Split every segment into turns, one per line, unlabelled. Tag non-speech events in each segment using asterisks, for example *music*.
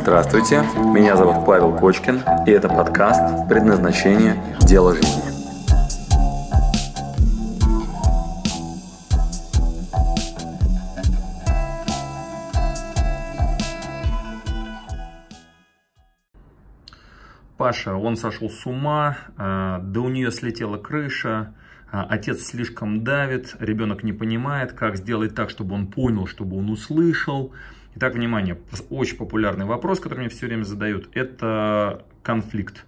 Здравствуйте, меня зовут Павел Кочкин, и это подкаст «Предназначение. Дело жизни».
Паша, он сошел с ума, да у нее слетела крыша, э, отец слишком давит, ребенок не понимает, как сделать так, чтобы он понял, чтобы он услышал. Итак, внимание, очень популярный вопрос, который мне все время задают, это конфликт.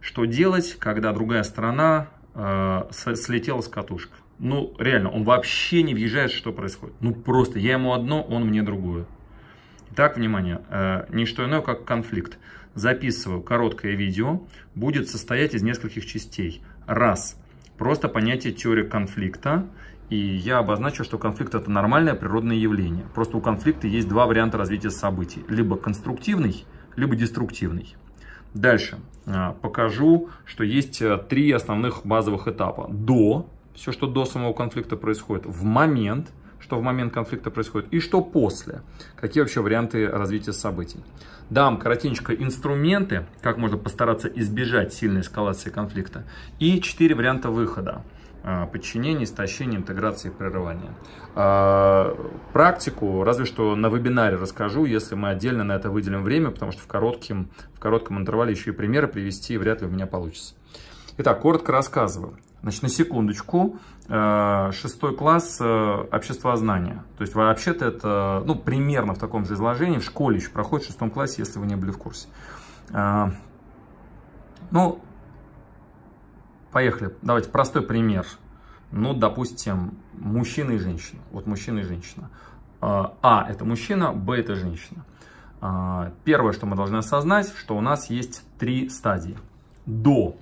Что делать, когда другая сторона э, слетела с катушек? Ну, реально, он вообще не въезжает, что происходит. Ну, просто я ему одно, он мне другое. Итак, внимание, э, не что иное, как конфликт. Записываю короткое видео, будет состоять из нескольких частей. Раз, просто понятие теории конфликта. И я обозначу, что конфликт это нормальное природное явление. Просто у конфликта есть два варианта развития событий. Либо конструктивный, либо деструктивный. Дальше а, покажу, что есть э, три основных базовых этапа. До, все, что до самого конфликта происходит, в момент, что в момент конфликта происходит, и что после. Какие вообще варианты развития событий. Дам коротенько инструменты, как можно постараться избежать сильной эскалации конфликта, и четыре варианта выхода. А, подчинение, истощение, интеграция и прерывание. А, практику разве что на вебинаре расскажу, если мы отдельно на это выделим время, потому что в коротком, в коротком интервале еще и примеры привести вряд ли у меня получится. Итак, коротко рассказываю. Значит, на секундочку, а, шестой класс обществознания. То есть, вообще-то это, ну, примерно в таком же изложении, в школе еще проходит в шестом классе, если вы не были в курсе. Ну, Поехали. Давайте простой пример. Ну, допустим, мужчина и женщина. Вот мужчина и женщина. А, а это мужчина, Б это женщина. А, первое, что мы должны осознать, что у нас есть три стадии. До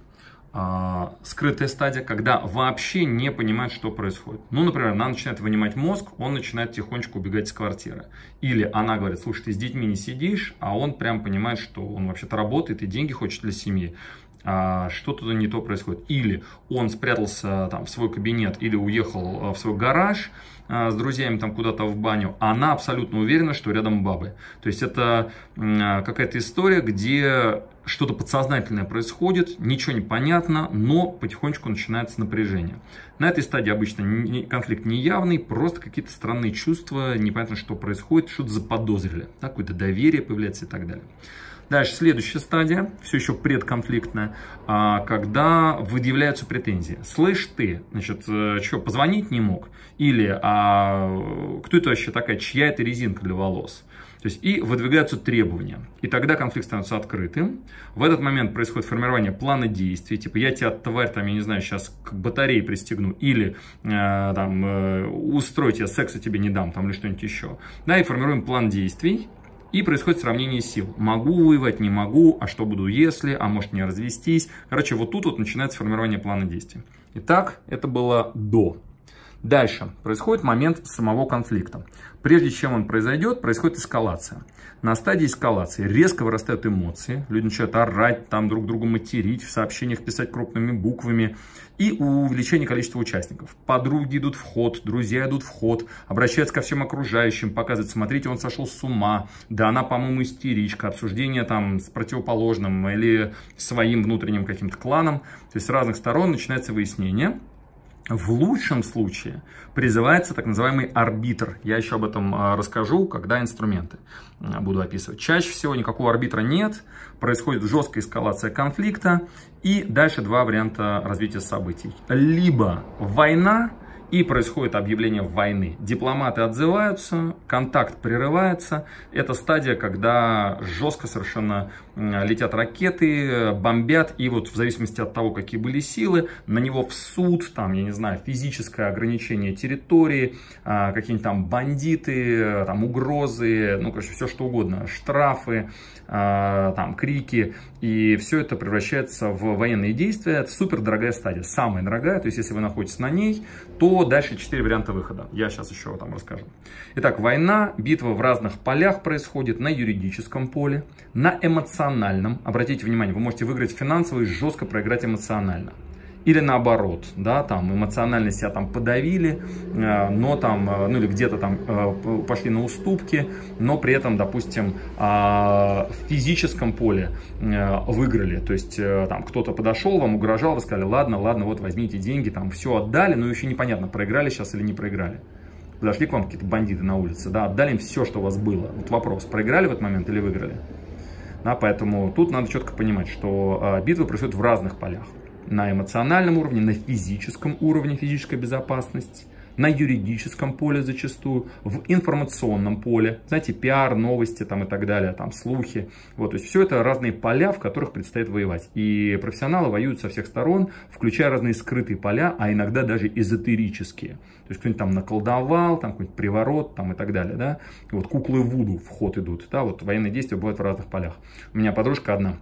а, скрытая стадия, когда вообще не понимает, что происходит. Ну, например, она начинает вынимать мозг, он начинает тихонечко убегать из квартиры. Или она говорит, слушай, ты с детьми не сидишь, а он прям понимает, что он вообще-то работает и деньги хочет для семьи что-то не то происходит. Или он спрятался там в свой кабинет, или уехал а, в свой гараж а, с друзьями там куда-то в баню, а она абсолютно уверена, что рядом бабы. То есть это а, какая-то история, где что-то подсознательное происходит, ничего не понятно, но потихонечку начинается напряжение. На этой стадии обычно конфликт неявный, просто какие-то странные чувства, непонятно, что происходит, что-то заподозрили, да, какое-то доверие появляется и так далее. Дальше следующая стадия, все еще предконфликтная, а, когда выявляются претензии. Слышь ты, значит, э, что, позвонить не мог? Или а, кто это вообще такая, чья это резинка для волос? То есть и выдвигаются требования. И тогда конфликт становится открытым. В этот момент происходит формирование плана действий. Типа я тебя, тварь, там, я не знаю, сейчас к батарее пристегну. Или э, там, э, устройте, я секса тебе не дам, там, или что-нибудь еще. Да, и формируем план действий. И происходит сравнение сил. Могу воевать, не могу, а что буду если, а может не развестись. Короче, вот тут вот начинается формирование плана действий. Итак, это было до. Дальше происходит момент самого конфликта. Прежде чем он произойдет, происходит эскалация. На стадии эскалации резко вырастают эмоции, люди начинают орать, там друг другу материть, в сообщениях писать крупными буквами и увеличение количества участников. Подруги идут в ход, друзья идут в ход, обращаются ко всем окружающим, показывают, смотрите, он сошел с ума, да она, по-моему, истеричка, обсуждение там с противоположным или своим внутренним каким-то кланом. То есть с разных сторон начинается выяснение. В лучшем случае призывается так называемый арбитр. Я еще об этом а, расскажу, когда инструменты а, буду описывать. Чаще всего никакого арбитра нет, происходит жесткая эскалация конфликта и дальше два варианта развития событий. Либо война, и происходит объявление войны. Дипломаты отзываются, контакт прерывается. Это стадия, когда жестко совершенно летят ракеты, бомбят, и вот в зависимости от того, какие были силы, на него в суд, там, я не знаю, физическое ограничение территории, а, какие-нибудь там бандиты, там угрозы, ну, короче, все что угодно, штрафы, а, там, крики, и все это превращается в военные действия. Это супер дорогая стадия, самая дорогая, то есть если вы находитесь на ней, то дальше четыре варианта выхода. Я сейчас еще там расскажу. Итак, война, битва в разных полях происходит на юридическом поле, на эмоциональном. Обратите внимание, вы можете выиграть финансово и жестко проиграть эмоционально. или наоборот, да, там эмоционально себя там подавили, э, но там, э, ну или где-то там э, пошли на уступки, но при этом, допустим, а, в физическом поле выиграли, то есть там кто-то подошел, вам угрожал, вы сказали, ладно, ладно, вот возьмите деньги, там все отдали, но еще непонятно, проиграли сейчас или не проиграли. Подошли к вам какие-то бандиты на улице, да, отдали им все, что у вас было. Вот вопрос, проиграли в этот момент или выиграли? Да, поэтому тут надо четко понимать, что битвы происходят в разных полях. На эмоциональном уровне, на физическом уровне физической безопасности, на юридическом поле зачастую, в информационном поле, знаете, пиар, новости там и так далее, там слухи. Вот, то есть все это разные поля, в которых предстоит воевать. И профессионалы воюют со всех сторон, включая разные скрытые поля, а иногда даже эзотерические. То есть кто-нибудь там наколдовал, там какой-нибудь приворот там и так далее, да. И вот куклы Вуду в ход идут, да, вот военные действия бывают в разных полях. У меня подружка одна,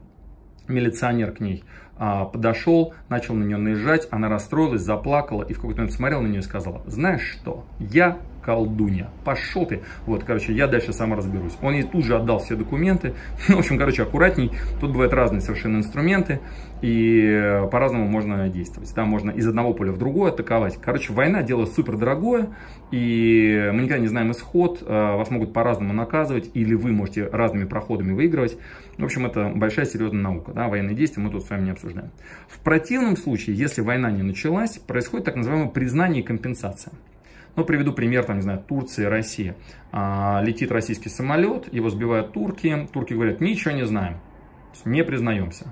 милиционер к ней а, подошел, начал на нее наезжать, она расстроилась, заплакала и в какой-то момент смотрел на нее и сказала, знаешь что, я колдунья. Пошел ты. Вот, короче, я дальше сам разберусь. Он ей тут же отдал все документы. *laughs* Ну, в общем, короче, аккуратней. Тут бывают разные совершенно инструменты. И по-разному можно действовать. Да, можно из одного поля в другое атаковать. Короче, война дело супер дорогое. И мы никогда не знаем исход. А, вас могут по-разному наказывать. Или вы можете разными проходами выигрывать. В общем, это большая серьезная наука. Да, военные действия мы тут с вами не обсуждаем. В противном случае, если война не началась, происходит так называемое признание и компенсация. Ну, приведу пример, там, не знаю, Турция, Россия. А, летит российский самолет, его сбивают турки. Турки говорят, ничего не знаем, не признаемся.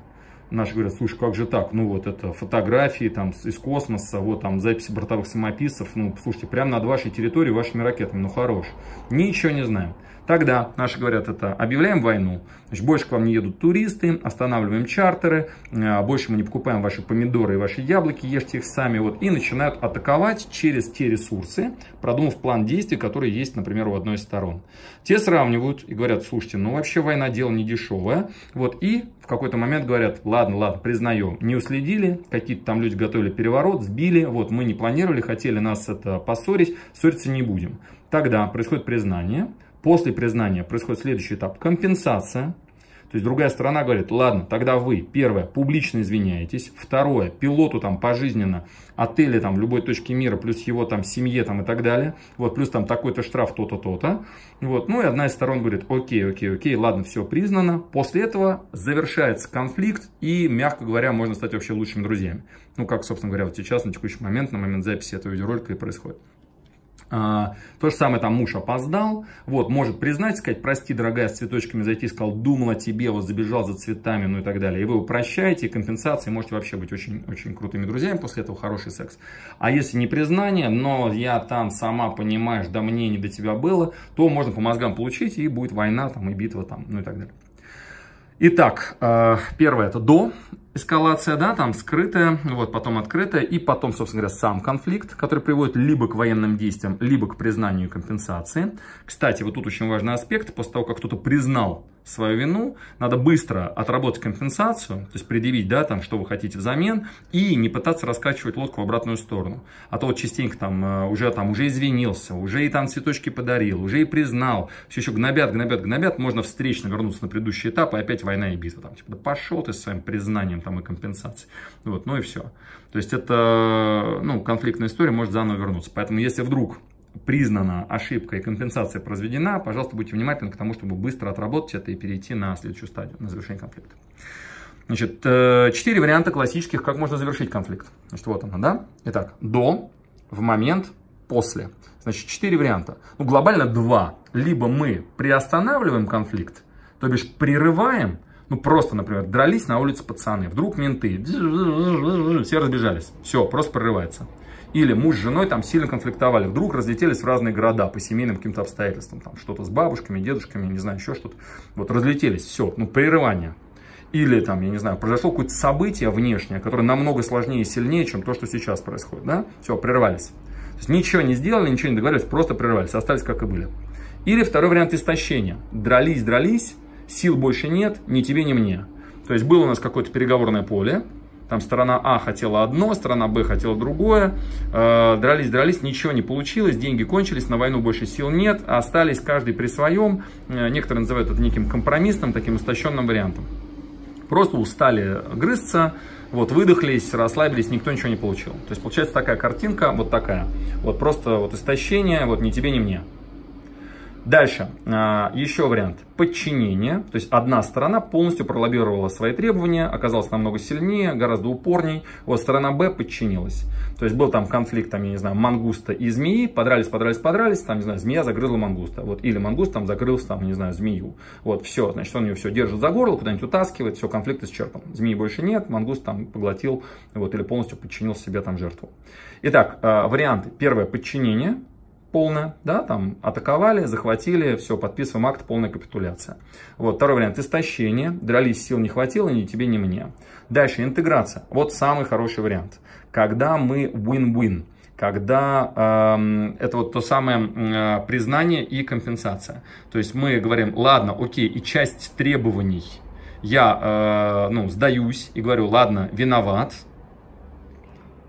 Наши говорят, слушай, как же так? Ну вот это фотографии там из космоса, вот там записи бортовых самописцев. Ну, слушайте, прямо над вашей территорией, вашими ракетами, ну хорош. Ничего не знаем. Тогда наши говорят это, объявляем войну, значит, больше к вам не едут туристы, останавливаем чартеры, э, больше мы не покупаем ваши помидоры и ваши яблоки, ешьте их сами, вот, и начинают атаковать через те ресурсы, продумав план действий, который есть, например, у одной из сторон. Те сравнивают и говорят, слушайте, ну вообще война дело не дешевое, вот, и какой-то момент говорят, ладно, ладно, признаем, не уследили, какие-то там люди готовили переворот, сбили, вот, мы не планировали, хотели нас это поссорить, ссориться не будем. Тогда происходит признание, После признания происходит следующий этап – компенсация. То есть другая сторона говорит, ладно, тогда вы, первое, публично извиняетесь, второе, пилоту там пожизненно, отеле там в любой точке мира, плюс его там семье там и так далее, вот, плюс там такой-то штраф, то-то, то-то, вот, ну и одна из сторон говорит, окей, окей, окей, ладно, все признано, после этого завершается конфликт и, мягко говоря, можно стать вообще лучшими друзьями. Ну, как, собственно говоря, вот сейчас, на текущий момент, на момент записи этого видеоролика и происходит. А, то же самое там муж опоздал, вот, может признать, сказать, прости, дорогая, с цветочками зайти, сказал, думал о тебе, вот забежал за цветами, ну и так далее. И вы его прощаете, компенсации, можете вообще быть очень, очень крутыми друзьями, после этого хороший секс. А если не признание, но я там сама понимаешь, да мне не до тебя было, то можно по мозгам получить, и будет война там и битва там, ну и так далее. Итак, э, первое это до, эскалация, да, там скрытая, вот, потом открытая, и потом, собственно говоря, сам конфликт, который приводит либо к военным действиям, либо к признанию компенсации. Кстати, вот тут очень важный аспект, после того, как кто-то признал свою вину, надо быстро отработать компенсацию, то есть предъявить, да, там, что вы хотите взамен, и не пытаться раскачивать лодку в обратную сторону. А то вот частенько там э, уже, там, уже извинился, уже и там цветочки подарил, уже и признал, все еще гнобят, гнобят, гнобят, можно встречно вернуться на предыдущий этап, и опять война и битва. Там, типа, да пошел ты с своим признанием там, и компенсацией. Вот, ну и все. То есть это, ну, конфликтная история может заново вернуться. Поэтому если вдруг признана ошибка и компенсация произведена, пожалуйста, будьте внимательны к тому, чтобы быстро отработать это и перейти на следующую стадию, на завершение конфликта. Значит, э, четыре варианта классических, как можно завершить конфликт. Значит, вот оно, да? Итак, до, в момент, после. Значит, четыре варианта. Ну, глобально два. Либо мы приостанавливаем конфликт, то бишь прерываем, ну, просто, например, дрались на улице пацаны, вдруг менты, все разбежались, все, просто прерывается или муж с женой там сильно конфликтовали, вдруг разлетелись в разные города по семейным каким-то обстоятельствам, там что-то с бабушками, дедушками, не знаю, еще что-то, вот разлетелись, все, ну прерывание. Или там, я не знаю, произошло какое-то событие внешнее, которое намного сложнее и сильнее, чем то, что сейчас происходит, да, все, прервались. То есть ничего не сделали, ничего не договорились, просто прервались, остались как и были. Или второй вариант истощения. Дрались, дрались, сил больше нет, ни тебе, ни мне. То есть было у нас какое-то переговорное поле, там сторона А хотела одно, сторона Б хотела другое. Э, дрались, дрались, ничего не получилось, деньги кончились, на войну больше сил нет, остались каждый при своем. Э, некоторые называют это неким компромиссным, таким истощенным вариантом. Просто устали грызться, Вот, выдохлись, расслабились, никто ничего не получил. То есть получается такая картинка, вот такая. Вот просто вот истощение, вот ни тебе, ни мне. Дальше, а, еще вариант. Подчинения, то есть одна сторона полностью пролоббировала свои требования, оказалась намного сильнее, гораздо упорней, вот сторона Б подчинилась. То есть был там конфликт, там, я не знаю, мангуста и змеи, подрались, подрались, подрались, там, не знаю, змея загрызла мангуста, вот, или мангуст там загрылся, там, не знаю, змею. Вот, все, значит, он ее все держит за горло, куда-нибудь утаскивает, все, конфликт исчерпан. Змеи больше нет, мангуст там поглотил, вот, или полностью подчинил себе там жертву. Итак, а, варианты. Первое, подчинение, полная, да, там атаковали, захватили, все, подписываем акт, полная капитуляция. Вот, второй вариант, истощение, дрались, сил не хватило, ни тебе, ни мне. Дальше, интеграция, вот самый хороший вариант, когда мы win-win, когда э, это вот то самое э, признание и компенсация. То есть мы говорим, ладно, окей, и часть требований. Я, э, ну, сдаюсь и говорю, ладно, виноват,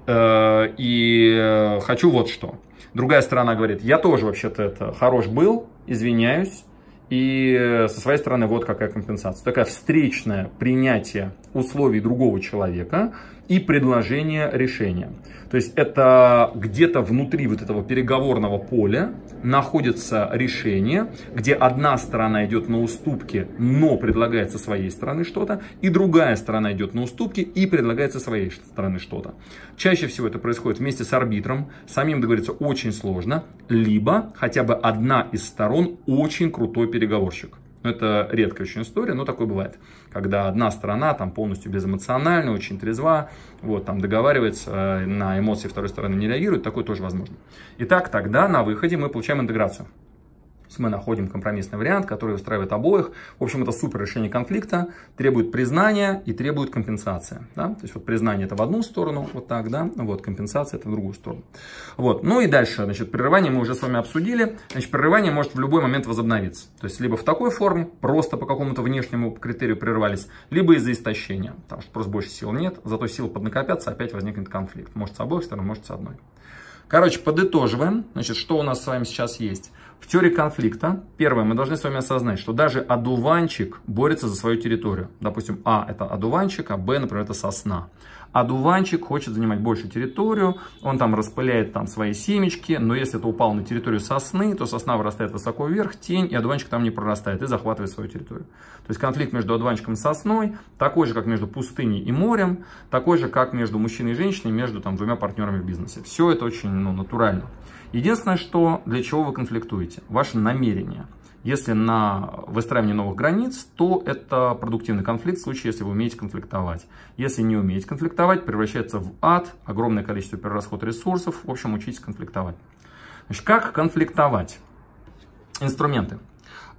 и э, хочу вот что. Другая сторона говорит, я тоже вообще-то это хорош был, извиняюсь, и со своей стороны вот какая компенсация. Такая встречное принятие условий другого человека и предложение решения. То есть это где-то внутри вот этого переговорного поля находится решение, где одна сторона идет на уступки, но предлагает со своей стороны что-то, и другая сторона идет на уступки и предлагает со своей стороны что-то. Чаще всего это происходит вместе с арбитром, самим договориться очень сложно, либо хотя бы одна из сторон очень крутой переговорщик. Это редкая очень история, но такое бывает. Когда одна сторона там полностью безэмоциональна, очень трезва, вот, там договаривается, э, на эмоции второй стороны не реагирует, такое тоже возможно. Итак, тогда на выходе мы получаем интеграцию мы находим компромиссный вариант, который устраивает обоих. В общем, это супер решение конфликта, требует признания и требует компенсации. Да? То есть вот признание это в одну сторону, вот так, да, вот компенсация это в другую сторону. Вот. Ну и дальше, значит, прерывание мы уже с вами обсудили. Значит, прерывание может в любой момент возобновиться. То есть либо в такой форме, просто по какому-то внешнему критерию прервались, либо из-за истощения, потому что просто больше сил нет, зато силы поднакопятся, опять возникнет конфликт. Может с обоих сторон, может с одной. Короче, подытоживаем, значит, что у нас с вами сейчас есть. В теории конфликта, первое, мы должны с вами осознать, что даже одуванчик борется за свою территорию. Допустим, А это одуванчик, а Б, например, это сосна. Одуванчик хочет занимать большую территорию, он там распыляет там свои семечки, но если это упало на территорию сосны, то сосна вырастает высоко вверх, тень, и одуванчик там не прорастает и захватывает свою территорию. То есть конфликт между одуванчиком и сосной такой же, как между пустыней и морем, такой же, как между мужчиной и женщиной, между там двумя партнерами в бизнесе. Все это очень ну, натурально. Единственное, что для чего вы конфликтуете, ваше намерение. Если на выстраивание новых границ, то это продуктивный конфликт в случае, если вы умеете конфликтовать. Если не умеете конфликтовать, превращается в ад, огромное количество перерасход ресурсов. В общем, учитесь конфликтовать. Значит, как конфликтовать? Инструменты.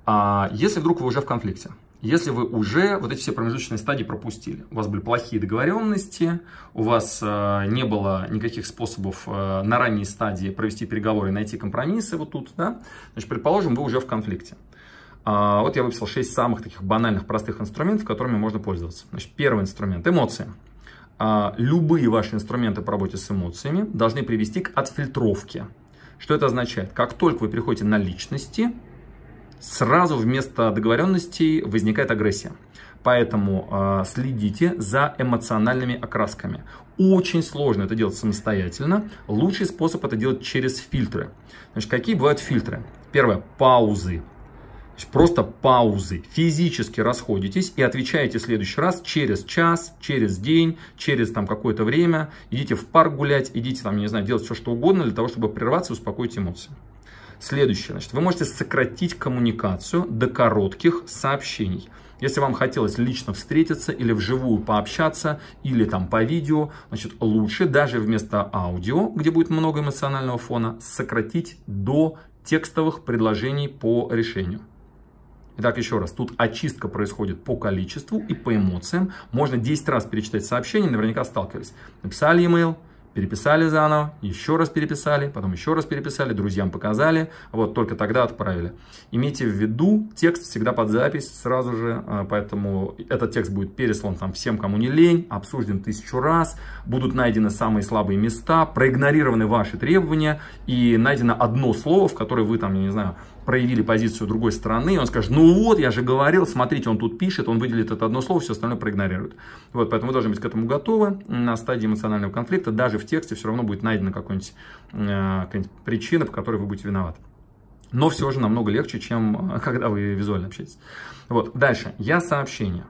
А, если вдруг вы уже в конфликте, если вы уже вот эти все промежуточные стадии пропустили. У вас были плохие договоренности, у вас э, не было никаких способов э, на ранней стадии провести переговоры и найти компромиссы вот тут, да, значит, предположим, вы уже в конфликте. А, вот я выписал 6 самых таких банальных, простых инструментов, которыми можно пользоваться. Значит, первый инструмент – эмоции. А, любые ваши инструменты по работе с эмоциями должны привести к отфильтровке. Что это означает? Как только вы переходите на личности, сразу вместо договоренностей возникает агрессия. Поэтому э, следите за эмоциональными окрасками. Очень сложно это делать самостоятельно. Лучший способ это делать через фильтры. Значит, какие бывают фильтры? Первое, паузы. Просто паузы. Физически расходитесь и отвечаете в следующий раз через час, через день, через там какое-то время. Идите в парк гулять, идите там, не знаю, делать все, что угодно для того, чтобы прерваться и успокоить эмоции. Следующее, значит, вы можете сократить коммуникацию до коротких сообщений. Если вам хотелось лично встретиться или вживую пообщаться, или там по видео, значит, лучше даже вместо аудио, где будет много эмоционального фона, сократить до текстовых предложений по решению. Итак, еще раз, тут очистка происходит по количеству и по эмоциям. Можно 10 раз перечитать сообщение, наверняка сталкивались. Написали email, переписали заново, еще раз переписали, потом еще раз переписали, друзьям показали, вот только тогда отправили. Имейте в виду, текст всегда под запись сразу же, а, поэтому этот текст будет переслан там всем, кому не лень, обсужден тысячу раз, будут найдены самые слабые места, проигнорированы ваши требования и найдено одно слово, в которое вы там, я не знаю, проявили позицию другой стороны, он скажет, ну вот, я же говорил, смотрите, он тут пишет, он выделит это одно слово, все остальное проигнорирует. Вот, поэтому вы должны быть к этому готовы на стадии эмоционального конфликта, даже в тексте все равно будет найдена какая-нибудь, э, какая причина, по которой вы будете виноваты. Но все же намного легче, чем э, когда вы визуально общаетесь. Вот, дальше, я сообщение.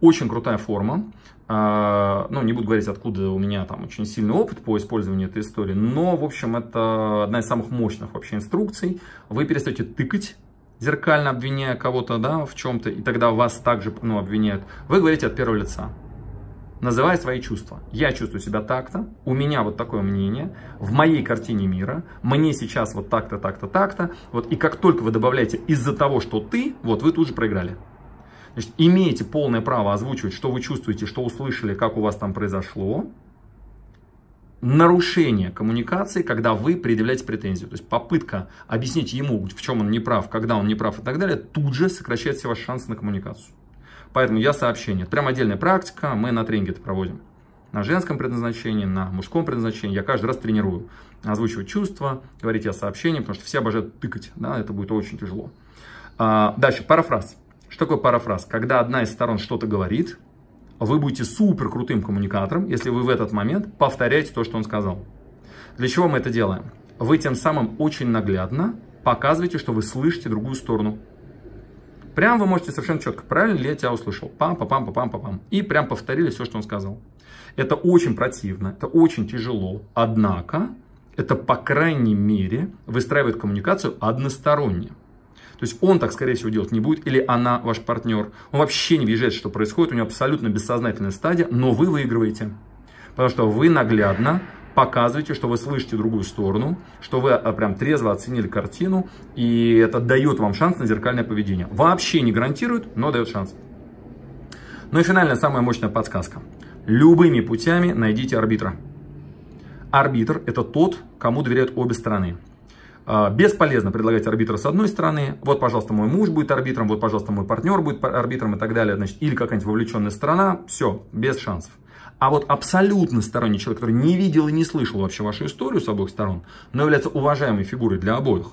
Очень крутая форма. А, ну, не буду говорить, откуда у меня там очень сильный опыт по использованию этой истории, но, в общем, это одна из самых мощных вообще инструкций. Вы перестаете тыкать, зеркально обвиняя кого-то, да, в чем-то, и тогда вас также, ну, обвиняют. Вы говорите от первого лица, называя свои чувства. Я чувствую себя так-то, у меня вот такое мнение, в моей картине мира, мне сейчас вот так-то, так-то, так-то, вот, и как только вы добавляете из-за того, что ты, вот, вы тут же проиграли. Значит, имеете полное право озвучивать, что вы чувствуете, что услышали, как у вас там произошло. Нарушение коммуникации, когда вы предъявляете претензию. То есть попытка объяснить ему, в чем он не прав, когда он не прав и так далее, тут же сокращает все ваши шансы на коммуникацию. Поэтому я сообщение. Прям отдельная практика, мы на тренинге это проводим. На женском предназначении, на мужском предназначении. Я каждый раз тренирую. Озвучивать чувства, говорить о сообщении, потому что все обожают тыкать. Да, это будет очень тяжело. А, дальше, парафраз. Что такое парафраз? Когда одна из сторон что-то говорит, вы будете супер крутым коммуникатором, если вы в этот момент повторяете то, что он сказал. Для чего мы это делаем? Вы тем самым очень наглядно показываете, что вы слышите другую сторону. Прям вы можете совершенно четко, правильно ли я тебя услышал? Пам, пам, пам, пам, пам, пам. И прям повторили все, что он сказал. Это очень противно, это очень тяжело. Однако, это по крайней мере выстраивает коммуникацию односторонне. То есть он так, скорее всего, делать не будет, или она, ваш партнер. Он вообще не въезжает, что происходит, у него абсолютно бессознательная стадия, но вы выигрываете. Потому что вы наглядно показываете, что вы слышите другую сторону, что вы а, прям трезво оценили картину, и это дает вам шанс на зеркальное поведение. Вообще не гарантирует, но дает шанс. Ну и финальная, самая мощная подсказка. Любыми путями найдите арбитра. Арбитр – это тот, кому доверяют обе стороны. А, бесполезно предлагать арбитра с одной стороны. Вот, пожалуйста, мой муж будет арбитром, вот, пожалуйста, мой партнер будет арбитром и так далее. Значит, или какая-нибудь вовлеченная сторона. Все, без шансов. А вот абсолютно сторонний человек, который не видел и не слышал вообще вашу историю с обоих сторон, но является уважаемой фигурой для обоих,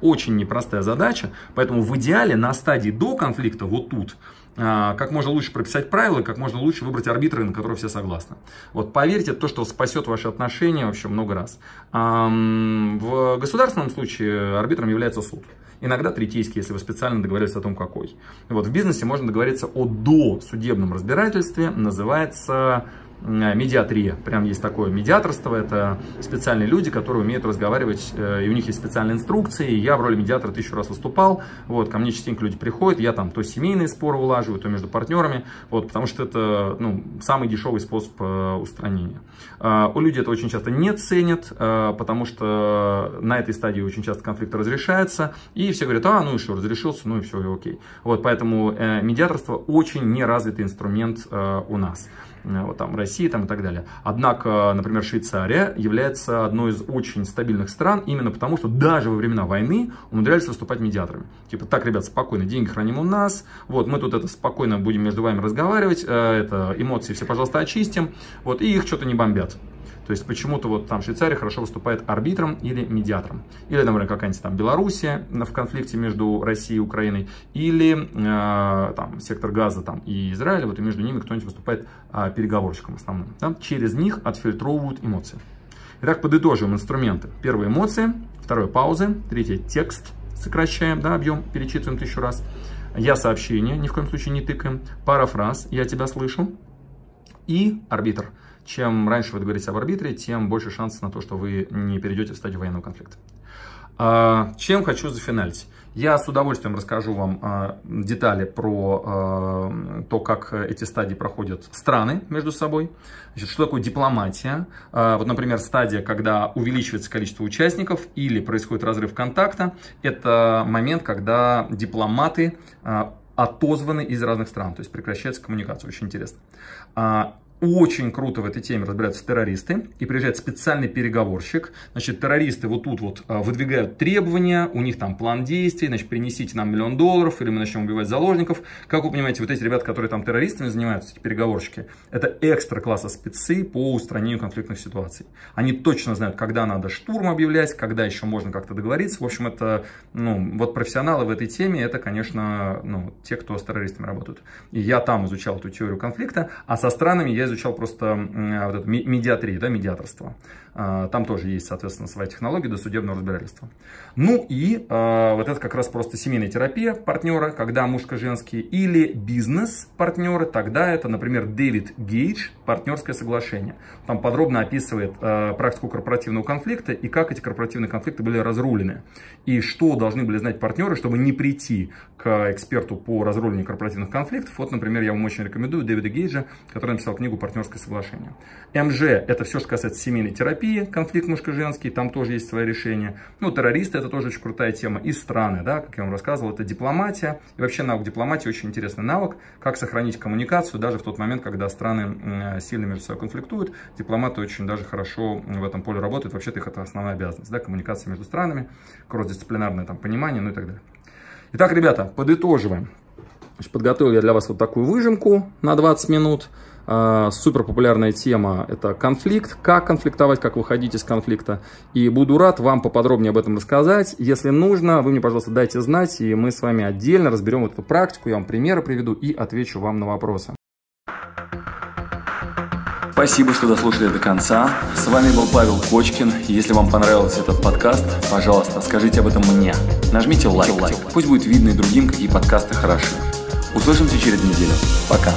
очень непростая задача. Поэтому в идеале на стадии до конфликта, вот тут, как можно лучше прописать правила, как можно лучше выбрать арбитра, на которого все согласны. Вот поверьте, то, что спасет ваши отношения вообще много раз. В государственном случае арбитром является суд. Иногда третейский, если вы специально договорились о том, какой. Вот в бизнесе можно договориться о досудебном разбирательстве, называется медиатрия. Прям есть такое медиаторство. Это специальные люди, которые умеют разговаривать, э, и у них есть специальные инструкции. Я в роли медиатора тысячу раз выступал. Вот, ко мне частенько люди приходят, я там то семейные споры улаживаю, то между партнерами. Вот, потому что это ну, самый дешевый способ э, устранения. У людей это очень часто не ценят, потому что на этой стадии очень часто конфликт разрешается. И все говорят, а, ну и что, разрешился, ну и все, и окей. Вот, поэтому медиаторство очень неразвитый инструмент у нас. Э, вот там России там и так далее. Однако, например, Швейцария является одной из очень стабильных стран именно потому, что даже во времена войны умудрялись выступать медиаторами. Типа, так, ребят, спокойно, деньги храним у нас, вот, мы тут это спокойно будем между вами разговаривать, э, это эмоции все, пожалуйста, очистим, вот, и их что-то не бомбят. То есть почему-то вот там Швейцария хорошо выступает арбитром или медиатором. Или, например, какая-нибудь там Белоруссия в конфликте между Россией и Украиной. Или э, там сектор газа там, и Израиль, вот и между ними кто-нибудь выступает э, переговорщиком основным. Да? Через них отфильтровывают эмоции. Итак, подытоживаем инструменты. Первые эмоции, второе паузы, третье текст, сокращаем, да, объем, перечитываем тысячу раз. Я сообщение, ни в коем случае не тыкаем. Парафраз, я тебя слышу. И арбитр – чем раньше вы договоритесь об арбитре, тем больше шансов на то, что вы не перейдете в стадию военного конфликта. А, чем хочу зафиналить? Я с удовольствием расскажу вам а, детали про а, то, как эти стадии проходят страны между собой. Значит, что такое дипломатия? Вот, например, стадия, когда увеличивается количество участников или происходит разрыв контакта. Это момент, когда дипломаты отозваны из разных стран, то есть прекращается коммуникация. Очень интересно. Очень круто в этой теме разбираются террористы, и приезжает специальный переговорщик. Значит, террористы вот тут вот а, выдвигают требования, у них там план действий, значит, принесите нам миллион долларов, или мы начнем убивать заложников. Как вы понимаете, вот эти ребята, которые там террористами занимаются, эти переговорщики, это экстра класса спецы по устранению конфликтных ситуаций. Они точно знают, когда надо штурм объявлять, когда еще можно как-то договориться. В общем, это, ну, вот профессионалы в этой теме, это, конечно, ну, те, кто с террористами работают. И я там изучал эту теорию конфликта, а со странами я изучал просто вот это медиатрию, да, медиаторство. А, там тоже есть, соответственно, своя технология до судебного разбирательства. Ну и э, вот это как раз просто семейная терапия партнера, когда мужско-женский, или бизнес-партнеры, тогда это, например, Дэвид Гейдж, партнерское соглашение. Там подробно описывает э, практику корпоративного конфликта и как эти корпоративные конфликты были разрулены. И что должны были знать партнеры, чтобы не прийти к эксперту по разруливанию корпоративных конфликтов. Вот, например, я вам очень рекомендую Дэвида Гейджа, который написал книгу «Партнерское соглашение». МЖ – это все, что касается семейной терапии, конфликт мужско-женский, там тоже есть свои решения. Ну, террористы – это тоже очень крутая тема. И страны, да, как я вам рассказывал, это дипломатия. И вообще навык дипломатии очень интересный навык, как сохранить коммуникацию даже в тот момент, когда страны сильно между собой конфликтуют. Дипломаты очень даже хорошо в этом поле работают. Вообще-то их это основная обязанность, да, коммуникация между странами, кросс-дисциплинарное там понимание, ну и так далее. Итак, ребята, подытоживаем. Подготовил я для вас вот такую выжимку на 20 минут. А, супер популярная тема – это конфликт, как конфликтовать, как выходить из конфликта. И буду рад вам поподробнее об этом рассказать. Если нужно, вы мне, пожалуйста, дайте знать, и мы с вами отдельно разберем эту практику, я вам примеры приведу и отвечу вам на вопросы.
Спасибо, что дослушали до конца. С вами был Павел Кочкин. Если вам понравился этот подкаст, пожалуйста, скажите об этом мне. Нажмите лайк. Пусть будет видно и другим, какие подкасты хороши. Услышимся через неделю. Пока.